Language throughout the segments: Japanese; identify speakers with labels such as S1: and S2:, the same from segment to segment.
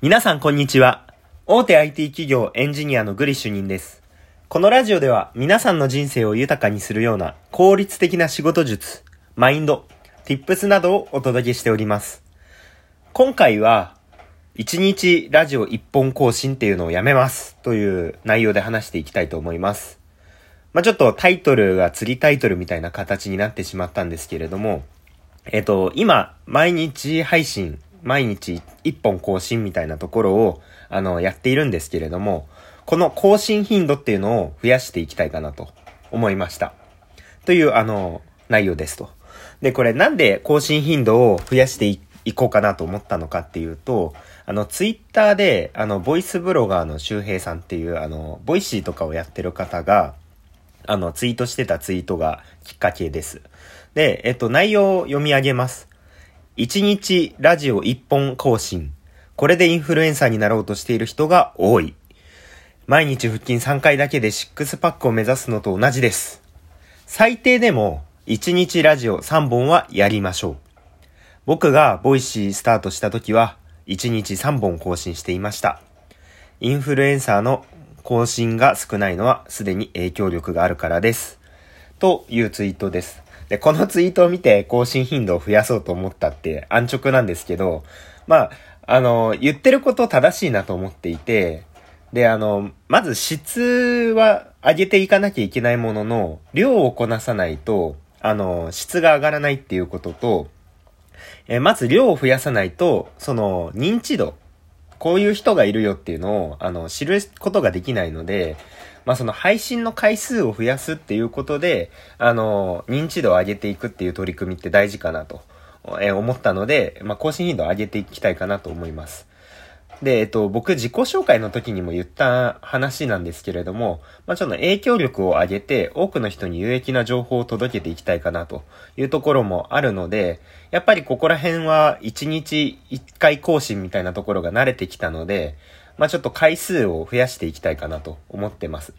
S1: 皆さんこんにちは。大手 IT 企業エンジニアのグリ主任です。このラジオでは皆さんの人生を豊かにするような効率的な仕事術、マインド、tips などをお届けしております。今回は、1日ラジオ1本更新っていうのをやめますという内容で話していきたいと思います。まあ、ちょっとタイトルが釣りタイトルみたいな形になってしまったんですけれども、えっと、今、毎日配信毎日1本更新みたいなところを、あの、やっているんですけれども、この更新頻度っていうのを増やしていきたいかなと思いました。という、あの、内容ですと。で、これなんで更新頻度を増やしていこうかなと思ったのかっていうと、あの、ツイッターで、あの、ボイスブロガーの周平さんっていう、あの、ボイシーとかをやってる方が、あの、ツイートしてたツイートがきっかけです。で、えっと、内容を読み上げます。1日ラジオ1本更新。これでインフルエンサーになろうとしている人が多い。毎日腹筋3回だけでシックスパックを目指すのと同じです。最低でも1日ラジオ3本はやりましょう。僕がボイシースタートした時は1日3本更新していました。インフルエンサーの更新が少ないのはすでに影響力があるからです。というツイートです。で、このツイートを見て更新頻度を増やそうと思ったって安直なんですけど、まあ、あの、言ってること正しいなと思っていて、で、あの、まず質は上げていかなきゃいけないものの、量をこなさないと、あの、質が上がらないっていうことと、えまず量を増やさないと、その、認知度、こういう人がいるよっていうのを、あの、知ることができないので、まあその配信の回数を増やすっていうことで、あの、認知度を上げていくっていう取り組みって大事かなと、え思ったので、まあ更新頻度を上げていきたいかなと思います。で、えっと、僕自己紹介の時にも言った話なんですけれども、まあ、ちょっと影響力を上げて多くの人に有益な情報を届けていきたいかなというところもあるので、やっぱりここら辺は1日1回更新みたいなところが慣れてきたので、まあ、ちょっと回数を増やしていきたいかなと思ってます。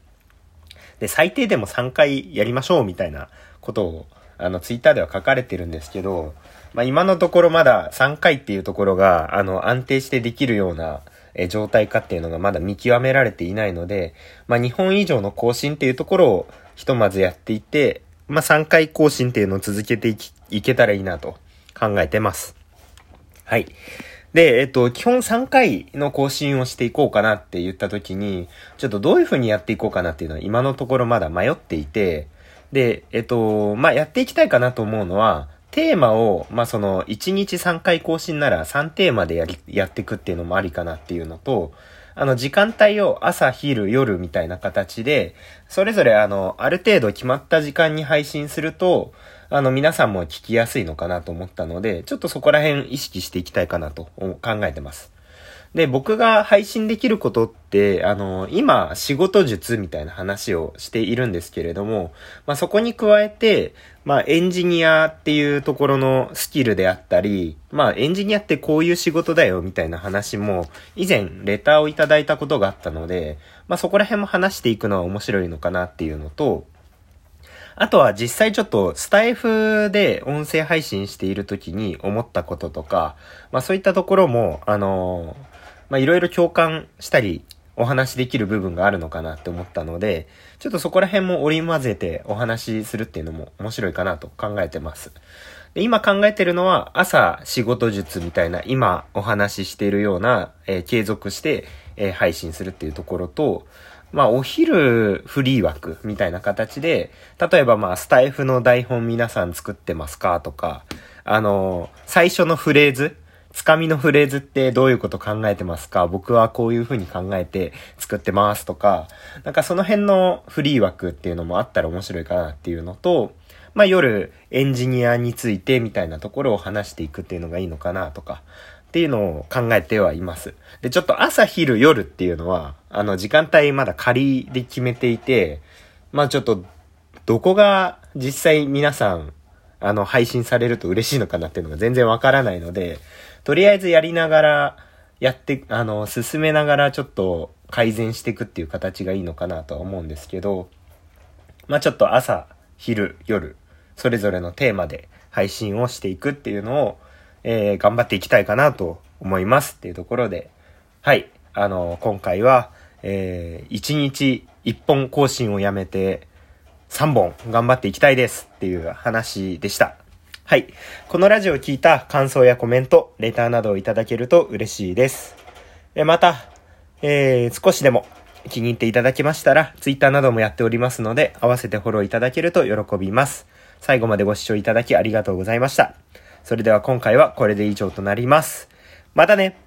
S1: で、最低でも3回やりましょうみたいなことを、あの、ツイッターでは書かれてるんですけど、まあ、今のところまだ3回っていうところが、あの、安定してできるような、え状態かっていうのがまだ見極められていないので、まあ、2本以上の更新っていうところをひとまずやっていって、まあ、3回更新っていうのを続けていき、いけたらいいなと考えてます。はい。で、えっと、基本3回の更新をしていこうかなって言った時に、ちょっとどういう風にやっていこうかなっていうのは今のところまだ迷っていて、で、えっと、まあ、やっていきたいかなと思うのは、テーマを、まあ、その、1日3回更新なら3テーマでやり、やっていくっていうのもありかなっていうのと、あの、時間帯を朝、昼、夜みたいな形で、それぞれあの、ある程度決まった時間に配信すると、あの、皆さんも聞きやすいのかなと思ったので、ちょっとそこら辺意識していきたいかなと考えてます。で、僕が配信できることって、あの、今、仕事術みたいな話をしているんですけれども、まあ、そこに加えて、まあ、エンジニアっていうところのスキルであったり、まあ、エンジニアってこういう仕事だよみたいな話も、以前、レターをいただいたことがあったので、まあ、そこら辺も話していくのは面白いのかなっていうのと、あとは実際ちょっとスタイフで音声配信している時に思ったこととか、まあそういったところも、あのーまあいろいろ共感したり、お話できる部分があるのかなって思ったので、ちょっとそこら辺も織り交ぜてお話しするっていうのも面白いかなと考えてます。で今考えてるのは朝仕事術みたいな今お話ししているような、えー、継続して、えー、配信するっていうところと、まあお昼フリー枠みたいな形で、例えばまあスタイフの台本皆さん作ってますかとか、あのー、最初のフレーズ、つかみのフレーズってどういうこと考えてますか？僕はこういう風に考えて作ってますとか、なんかその辺のフリー枠っていうのもあったら面白いかなっていうのと、まあ夜エンジニアについてみたいなところを話していくっていうのがいいのかなとか、っていうのを考えてはいます。で、ちょっと朝昼夜っていうのは、あの時間帯まだ仮で決めていて、まあちょっとどこが実際皆さんあの配信されると嬉しいのかなっていうのが全然わからないので、とりあえずやりながら、やって、あの、進めながらちょっと改善していくっていう形がいいのかなとは思うんですけど、まあちょっと朝、昼、夜、それぞれのテーマで配信をしていくっていうのを、えー、頑張っていきたいかなと思いますっていうところで、はい。あの、今回は、えー、1日1本更新をやめて、3本頑張っていきたいですっていう話でした。はい。このラジオを聞いた感想やコメント、レターなどをいただけると嬉しいです。えまた、えー、少しでも気に入っていただけましたら、Twitter などもやっておりますので、合わせてフォローいただけると喜びます。最後までご視聴いただきありがとうございました。それでは今回はこれで以上となります。またね